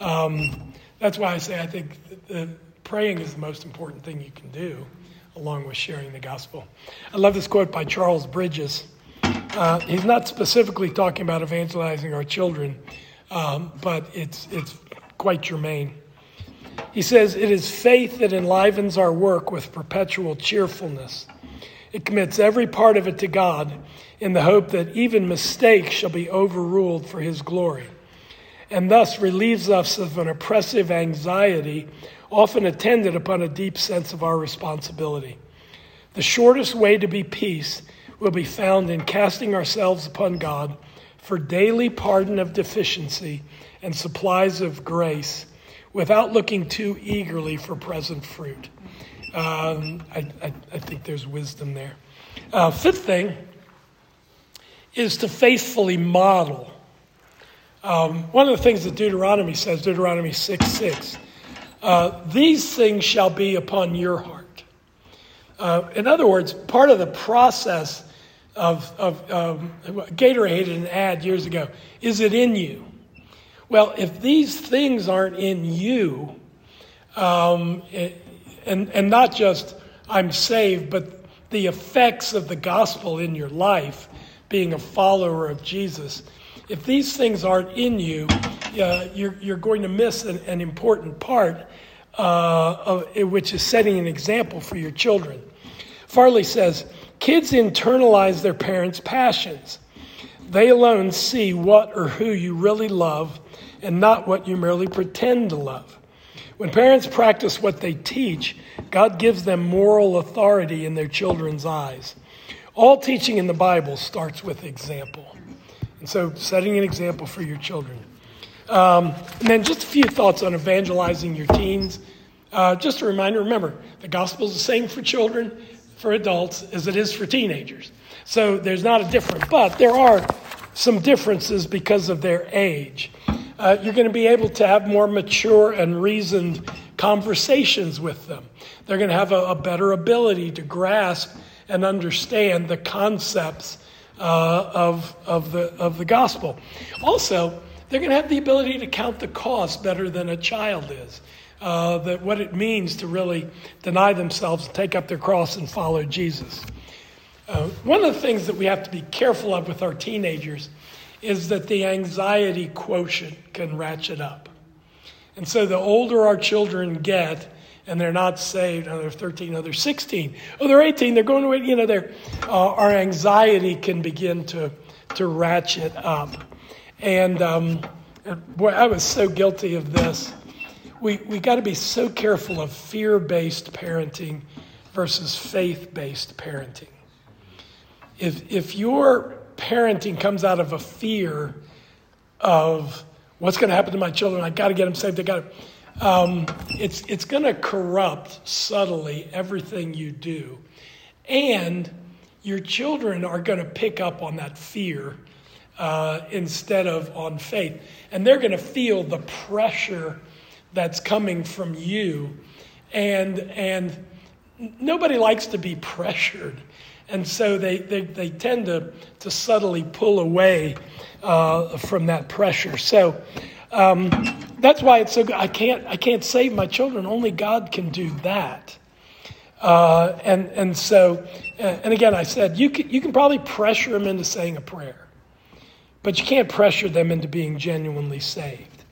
Um, that's why I say I think the, praying is the most important thing you can do, along with sharing the gospel. I love this quote by Charles Bridges. Uh, he's not specifically talking about evangelizing our children, um, but it's, it's quite germane. He says, It is faith that enlivens our work with perpetual cheerfulness. It commits every part of it to God in the hope that even mistakes shall be overruled for his glory and thus relieves us of an oppressive anxiety often attended upon a deep sense of our responsibility. The shortest way to be peace will be found in casting ourselves upon God for daily pardon of deficiency and supplies of grace without looking too eagerly for present fruit. Um, I, I, I, think there's wisdom there. Uh, fifth thing is to faithfully model. Um, one of the things that Deuteronomy says, Deuteronomy 6 6, uh, these things shall be upon your heart. Uh, in other words, part of the process of, of um, Gatorade an ad years ago is it in you? Well, if these things aren't in you, um, and, and not just I'm saved, but the effects of the gospel in your life, being a follower of Jesus, if these things aren't in you, uh, you're, you're going to miss an, an important part, uh, of, which is setting an example for your children. Farley says, Kids internalize their parents' passions. They alone see what or who you really love and not what you merely pretend to love. When parents practice what they teach, God gives them moral authority in their children's eyes. All teaching in the Bible starts with example. And so, setting an example for your children. Um, and then, just a few thoughts on evangelizing your teens. Uh, just a reminder remember, the gospel is the same for children, for adults, as it is for teenagers. So, there's not a difference, but there are some differences because of their age. Uh, you're going to be able to have more mature and reasoned conversations with them. They're going to have a, a better ability to grasp and understand the concepts uh, of, of, the, of the gospel. Also, they're going to have the ability to count the cost better than a child is. Uh, that what it means to really deny themselves, take up their cross, and follow Jesus. Uh, one of the things that we have to be careful of with our teenagers is that the anxiety quotient can ratchet up. And so the older our children get, and they're not saved, oh, they're 13, oh, they're 16, oh, they're 18, they're going away, you know, they're, uh, our anxiety can begin to, to ratchet up. And um, boy, I was so guilty of this. We, we got to be so careful of fear based parenting versus faith based parenting. If, if your parenting comes out of a fear of what's going to happen to my children, I got to get them saved, I got to um, it's, it's going to corrupt subtly everything you do. And your children are going to pick up on that fear uh, instead of on faith. And they're going to feel the pressure that's coming from you. And, and nobody likes to be pressured. And so they, they, they tend to, to subtly pull away uh, from that pressure. So um, that's why it's so good. I can't, I can't save my children. Only God can do that. Uh, and, and so, uh, and again, I said, you can, you can probably pressure them into saying a prayer, but you can't pressure them into being genuinely saved.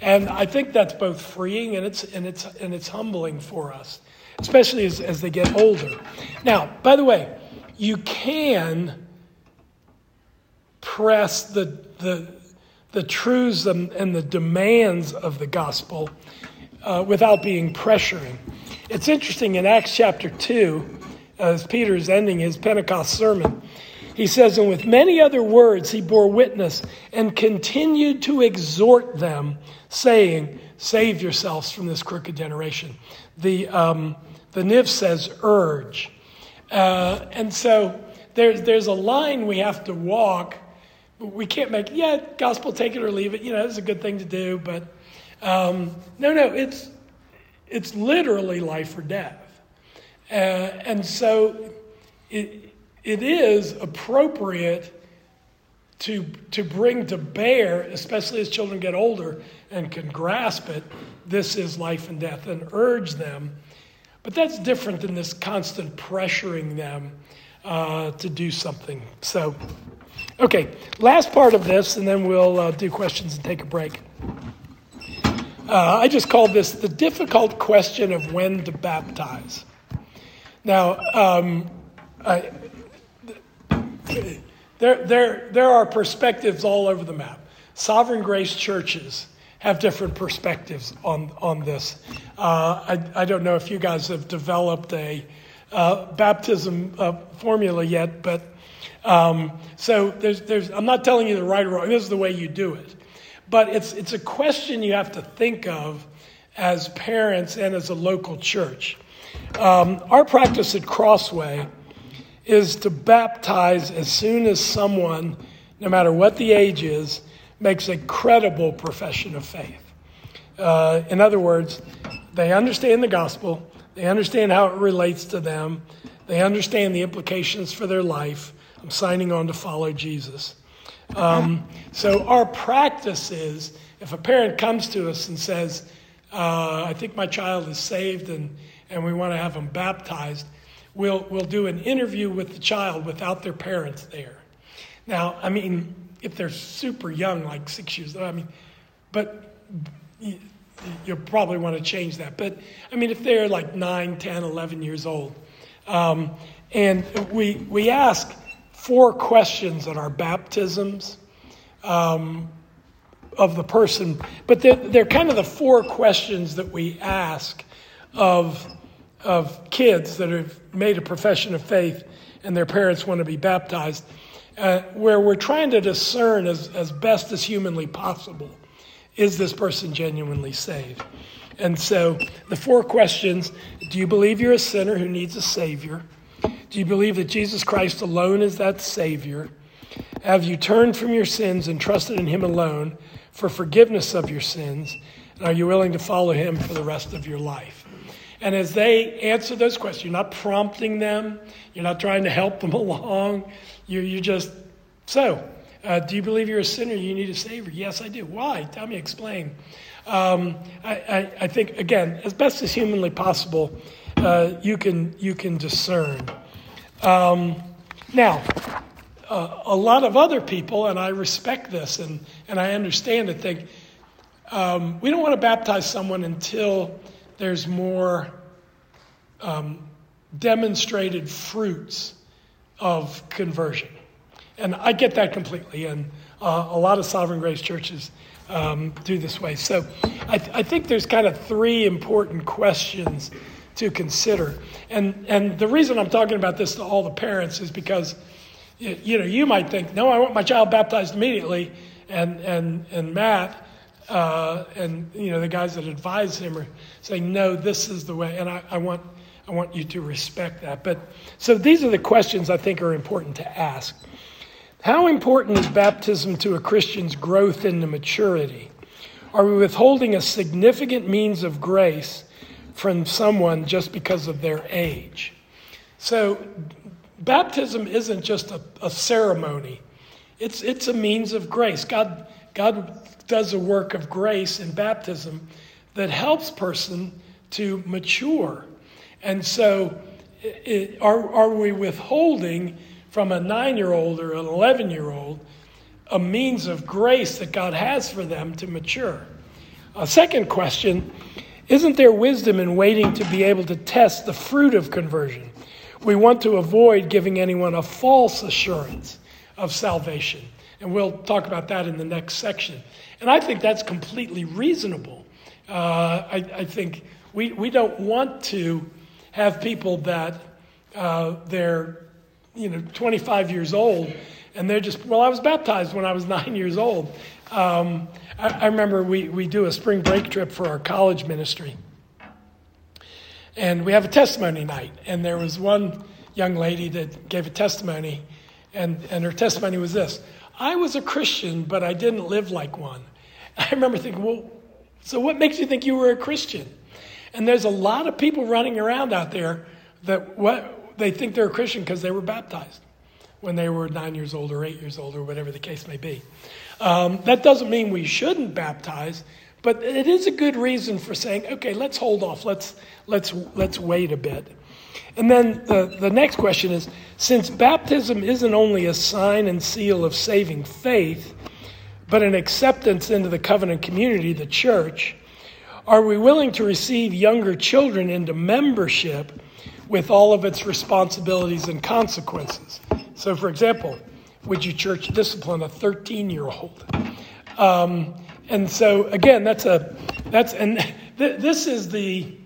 And I think that's both freeing and it's, and it's, and it's humbling for us, especially as, as they get older. Now, by the way, you can press the, the, the truths and, and the demands of the gospel uh, without being pressuring. It's interesting in Acts chapter 2, as Peter's ending his Pentecost sermon, he says, And with many other words he bore witness and continued to exhort them, saying, Save yourselves from this crooked generation. The, um, the NIV says, urge. Uh, and so there's, there's a line we have to walk. We can't make yeah gospel take it or leave it. You know it's a good thing to do but um, no no it's it's literally life or death. Uh, and so it, it is appropriate to, to bring to bear especially as children get older and can grasp it this is life and death and urge them but that's different than this constant pressuring them uh, to do something so Okay, last part of this, and then we'll uh, do questions and take a break. Uh, I just called this the difficult question of when to baptize. Now, um, I, there, there, there are perspectives all over the map. Sovereign Grace churches have different perspectives on, on this. Uh, I, I don't know if you guys have developed a uh, baptism uh, formula yet, but um, so there's, there's, I'm not telling you the right or wrong. This is the way you do it. But it's, it's a question you have to think of as parents and as a local church. Um, our practice at Crossway is to baptize as soon as someone, no matter what the age is, makes a credible profession of faith. Uh, in other words, they understand the gospel, they understand how it relates to them, they understand the implications for their life. I'm signing on to follow Jesus. Um, so, our practice is if a parent comes to us and says, uh, I think my child is saved and, and we want to have them baptized, we'll, we'll do an interview with the child without their parents there. Now, I mean, if they're super young, like six years I mean, but you, will probably want to change that. But I mean, if they're like 9, 10, 11 years old, um, and we, we ask four questions at our baptisms um, of the person, but they're, they're kind of the four questions that we ask of of kids that have made a profession of faith and their parents want to be baptized, uh, where we're trying to discern as, as best as humanly possible is this person genuinely saved? And so the four questions do you believe you're a sinner who needs a Savior? Do you believe that Jesus Christ alone is that Savior? Have you turned from your sins and trusted in Him alone for forgiveness of your sins? And are you willing to follow Him for the rest of your life? And as they answer those questions, you're not prompting them, you're not trying to help them along. You, you just, so, uh, do you believe you're a sinner? You need a Savior? Yes, I do. Why? Tell me, explain. Um, I, I, I, think, again, as best as humanly possible, uh, you, can, you can discern. Um, now, uh, a lot of other people, and I respect this and, and I understand it, think um, we don't want to baptize someone until there's more um, demonstrated fruits of conversion. And I get that completely. And uh, a lot of sovereign grace churches um, do this way. So I, th- I, think there's kind of three important questions to consider. And, and the reason I'm talking about this to all the parents is because, you know, you might think, no, I want my child baptized immediately. And, and, and Matt uh, and you know the guys that advise him are saying, "No, this is the way," and I, I, want I want you to respect that. But so these are the questions I think are important to ask. How important is baptism to a Christian's growth into maturity? Are we withholding a significant means of grace from someone just because of their age? So, baptism isn't just a, a ceremony; it's it's a means of grace. God God does a work of grace in baptism that helps person to mature. And so, it, are, are we withholding from a nine year old or an 11 year old a means of grace that God has for them to mature? A second question Isn't there wisdom in waiting to be able to test the fruit of conversion? We want to avoid giving anyone a false assurance of salvation. And we'll talk about that in the next section. And I think that's completely reasonable. Uh, I, I, think we, we don't want to have people that uh, they're, you know, 25 years old and they're just, well, I was baptized when I was nine years old. Um, I, I remember we, we do a spring break trip for our college ministry. And we have a testimony night. And there was one young lady that gave a testimony, and, and her testimony was this I was a Christian, but I didn't live like one. I remember thinking, well, so what makes you think you were a Christian? And there's a lot of people running around out there that what they think they're a Christian because they were baptized when they were nine years old or eight years old or whatever the case may be. Um, that doesn't mean we shouldn't baptize, but it is a good reason for saying, okay, let's hold off. Let's let's let's wait a bit. And then the, the next question is since baptism isn't only a sign and seal of saving faith, but an acceptance into the covenant community, the church, are we willing to receive younger children into membership with all of its responsibilities and consequences? So, for example, would you church discipline a 13 year old? Um, and so, again, that's a, that's, and th- this is the,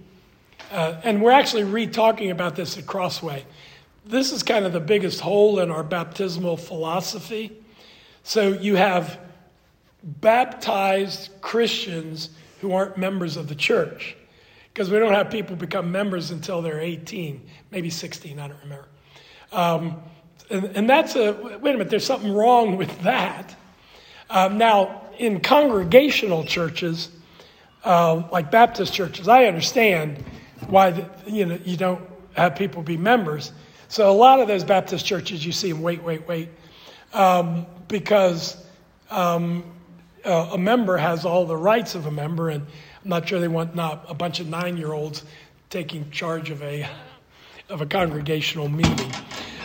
uh, and we're actually re talking about this at Crossway. This is kind of the biggest hole in our baptismal philosophy. So you have baptized Christians who aren't members of the church because we don't have people become members until they're 18, maybe 16, I don't remember. Um, and, and, that's a, wait a minute, there's something wrong with that. Um, now, in congregational churches, uh, like Baptist churches, I understand why the, you know you don't have people be members. So a lot of those Baptist churches, you see them wait, wait, wait, um, because um, a member has all the rights of a member, and I'm not sure they want not a bunch of nine-year-olds taking charge of a of a congregational meeting.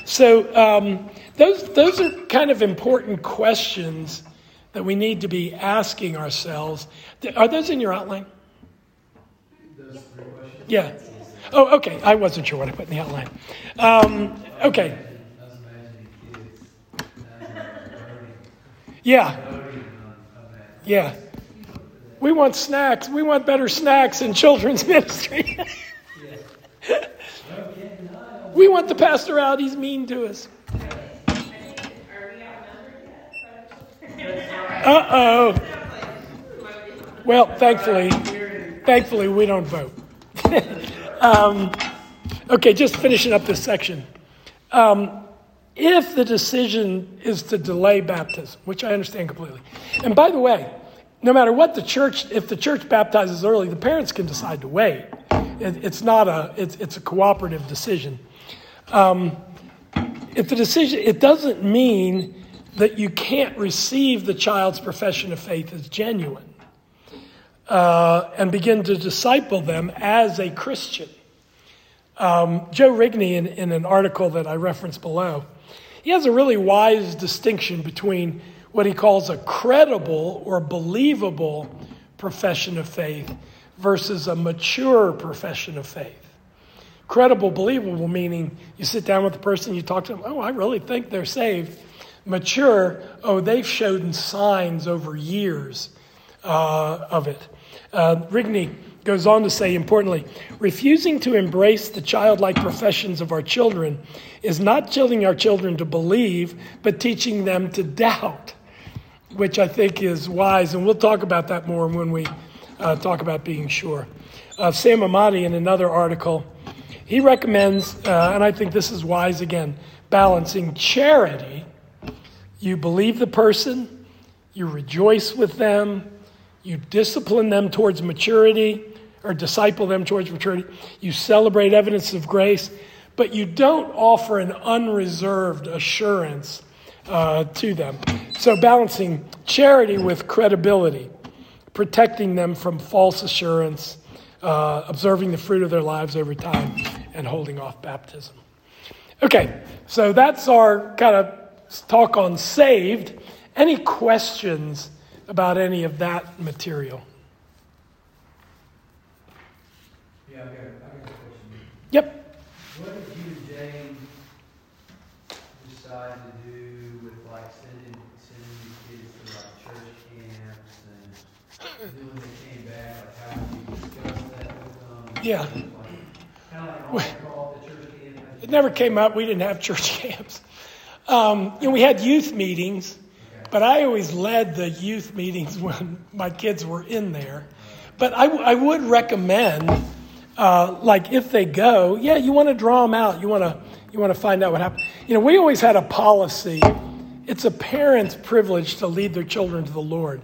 So um, those those are kind of important questions that we need to be asking ourselves. Are those in your outline? Yeah. Oh, okay. I wasn't sure what I put in the outline. Um, okay. Yeah. Yeah. We want snacks. We want better snacks in children's ministry. we want the pastor out. He's mean to us. Uh oh. Well, thankfully, thankfully we don't vote. um, okay, just finishing up this section. Um, if the decision is to delay baptism, which I understand completely, and by the way, no matter what the church, if the church baptizes early, the parents can decide to wait. It, it's not a, it's, it's a cooperative decision. Um, if the decision, it doesn't mean that you can't receive the child's profession of faith as genuine uh, and begin to disciple them as a Christian. Um, Joe Rigney, in, in an article that I reference below, he has a really wise distinction between what he calls a credible or believable profession of faith versus a mature profession of faith. Credible, believable meaning you sit down with the person, you talk to them, oh, I really think they're saved. Mature, oh, they've shown signs over years uh, of it. Uh, Rigney goes on to say, importantly, refusing to embrace the childlike professions of our children is not telling our children to believe, but teaching them to doubt, which I think is wise. And we'll talk about that more when we uh, talk about being sure. Uh, Sam Emadi, in another article, he recommends, uh, and I think this is wise again, balancing charity you believe the person, you rejoice with them, you discipline them towards maturity or disciple them towards maturity, you celebrate evidence of grace, but you don't offer an unreserved assurance uh, to them. So, balancing charity with credibility, protecting them from false assurance, uh, observing the fruit of their lives over time, and holding off baptism. Okay, so that's our kind of talk on saved. Any questions about any of that material? Yeah, I've got, I've got a question. Yep. What did you and Jane decide to do with like sending, sending kids to like church camps and then when they came back, like how did you discuss that with them? Yeah. Like, Kind of like altar the church camp? It never came up. We didn't have church camps. Um, you know, we had youth meetings, but I always led the youth meetings when my kids were in there. But I, I would recommend, uh, like, if they go, yeah, you want to draw them out. You want to you want to find out what happened. You know, we always had a policy. It's a parent's privilege to lead their children to the Lord.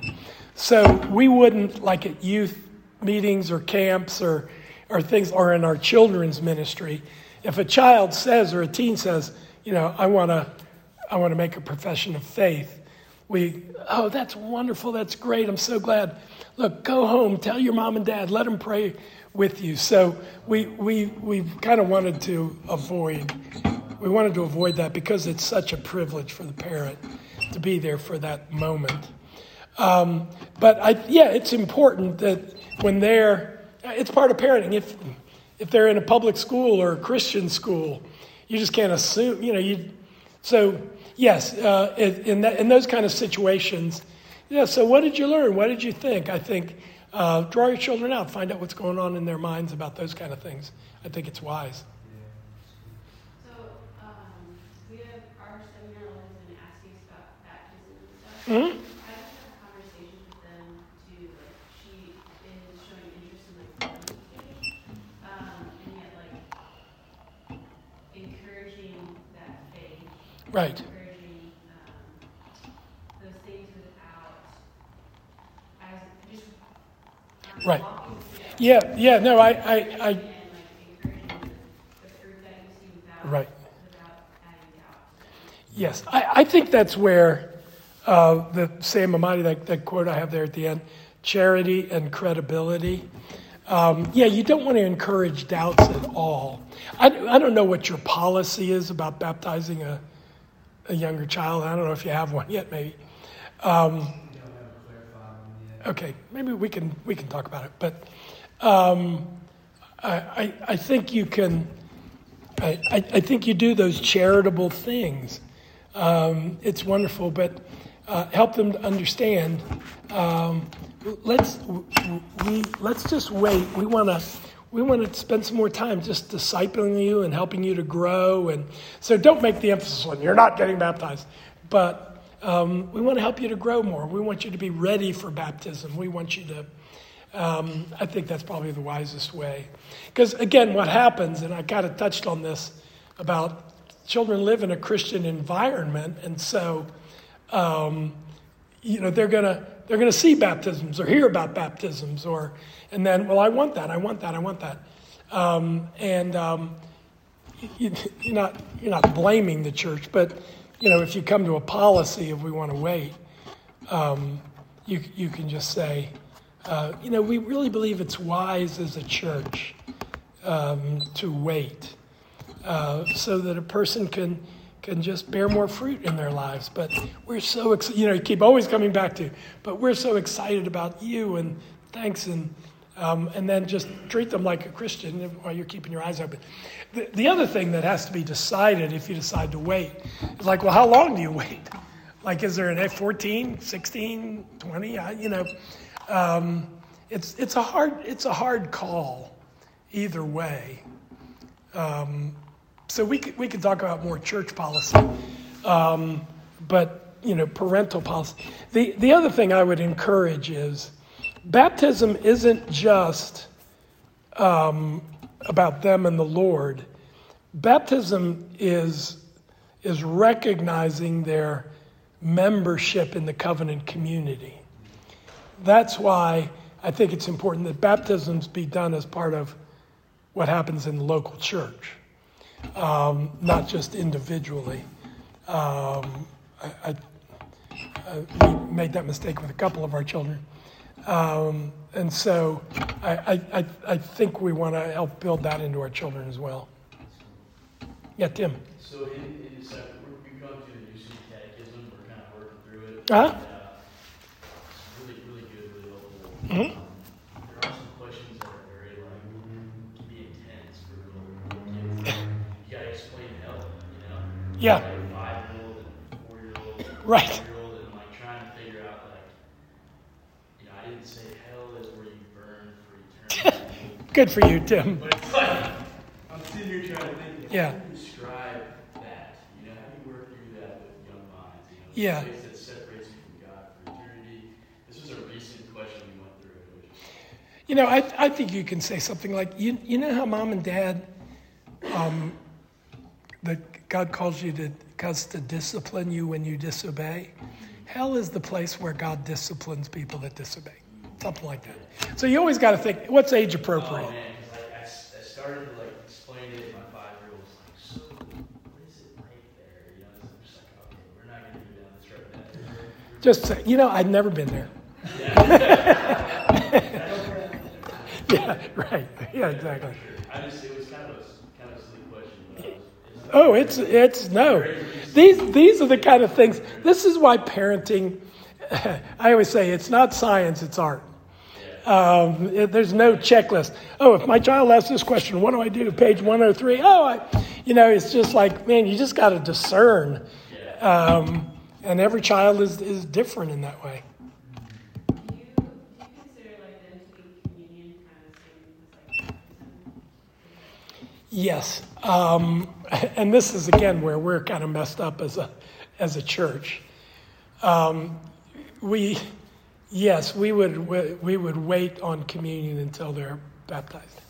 So we wouldn't, like at youth meetings or camps or, or things, or in our children's ministry, if a child says or a teen says, you know, I want to I want to make a profession of faith. We, oh, that's wonderful. That's great. I'm so glad. Look, go home, tell your mom and dad, let them pray with you. So we, we, we kind of wanted to avoid, we wanted to avoid that because it's such a privilege for the parent to be there for that moment. Um, but I, yeah, it's important that when they're, it's part of parenting. If, if they're in a public school or a Christian school, you just can't assume, you know, you, so yes, uh, in, that, in those kind of situations, yeah, so what did you learn? What did you think? I think uh, draw your children out, find out what's going on in their minds about those kind of things. I think it's wise. So, um, we have our seven-year-old has been asking us about baptism and stuff. Mm-hmm. I just have conversations with them to, like, she is showing interest in, like, volunteering. Um, and yet, like, encouraging that Right. encouraging, um, those things without, as, just, um, Right. Yeah, yeah, no, I, I, I, Right. yes, I, I think that's where uh, the Sam Emadi, that, that quote I have there at the end, charity and credibility. Um, yeah, you don't want to encourage doubts at all. I, I don't know what your policy is about baptizing a, a younger child. I don't know if you have one yet, maybe. We don't have a clarified one yet. Okay, maybe we can we can talk about it. But um, I, I I think you can. I, I think you do those charitable things. Um, it's wonderful, but uh, help them to understand. Um, let's we let's just wait. We want to. We want to spend some more time just discipling you and helping you to grow. And so don't make the emphasis on you're not getting baptized. But um, we want to help you to grow more. We want you to be ready for baptism. We want you to, um, I think that's probably the wisest way. Because again, what happens, and I kind of touched on this about children live in a Christian environment, and so, um, you know, they're gonna they're gonna see baptisms or hear about baptisms, or and then, well, I want that, I want that, I want that, um, and um, you, you're not you're not blaming the church, but you know, if you come to a policy of we want to wait, um, you you can just say, uh, you know, we really believe it's wise as a church um, to wait, uh, so that a person can can just bear more fruit in their lives. But we're so ex- you know, you keep always coming back to, but we're so excited about you and thanks and. Um, and then just treat them like a Christian while you're keeping your eyes open. The, the other thing that has to be decided if you decide to wait is like, well, how long do you wait? Like, is there an F14, 16, 20? I, you know, um, it's, it's, a hard, it's a hard call either way. Um, so we could, we could talk about more church policy, um, but, you know, parental policy. The, the other thing I would encourage is baptism isn't just um, about them and the Lord. Baptism is, is recognizing their membership in the covenant community. That's why I think it's important that baptisms be done as part of what happens in the local church, um, not just individually. Um, I, I, I, made that mistake with a couple of our children. Um, and so I, I, I, think we want to help build that into our children as well. Yeah, Tim. So in, in uh, we're- we've gone through the UC catechism, we're kind of working through it. Uh-huh. And, uh, It's really, really good, really helpful. Mhm. Um, There are some questions that are very like, can be intense for little kids. You gotta explain hell, you know? Yeah. Like five-year-old and four-year-old. Right. five-year-old, and like trying to figure out like, you know, I didn't say hell is where you burn for eternity. Good for you, Tim. But it's like, I'm sitting here trying to think, Yeah. how do you describe that? You know, how do you work through that with young minds? You know, Yeah. the place that separates you from God for eternity. This was a recent question we went through. You know, I, I think you can say something like, you, you know how mom and dad, um, that God calls you to, God's to discipline you when you disobey? Hell is the place where God disciplines people that disobey. Something like that. So you always got to think, what's age oh appropriate? man, because like, I, started to like explain it, and my five-year-old was like, so what is it like there? You know, I'm just like, okay, we're not gonna go down this road. now. Just say, you know, I've never been there. yeah, right. Yeah, exactly. I just, it was kind of a, s- kind of a silly question, was, it's Oh, it's it's no. These these are the kind of things. This is why parenting. I always say it's not science; it's art. Um, it- there's no checklist. Oh, if my child asks this question, what do I do? Page 103. Oh, I, you know, it's just like man, you just got to discern. Um, and every child is is different in that way. Yes, um, and this is again where we're kind of messed up as a as a church. Um, we, yes, we would we would wait on communion until they're baptized.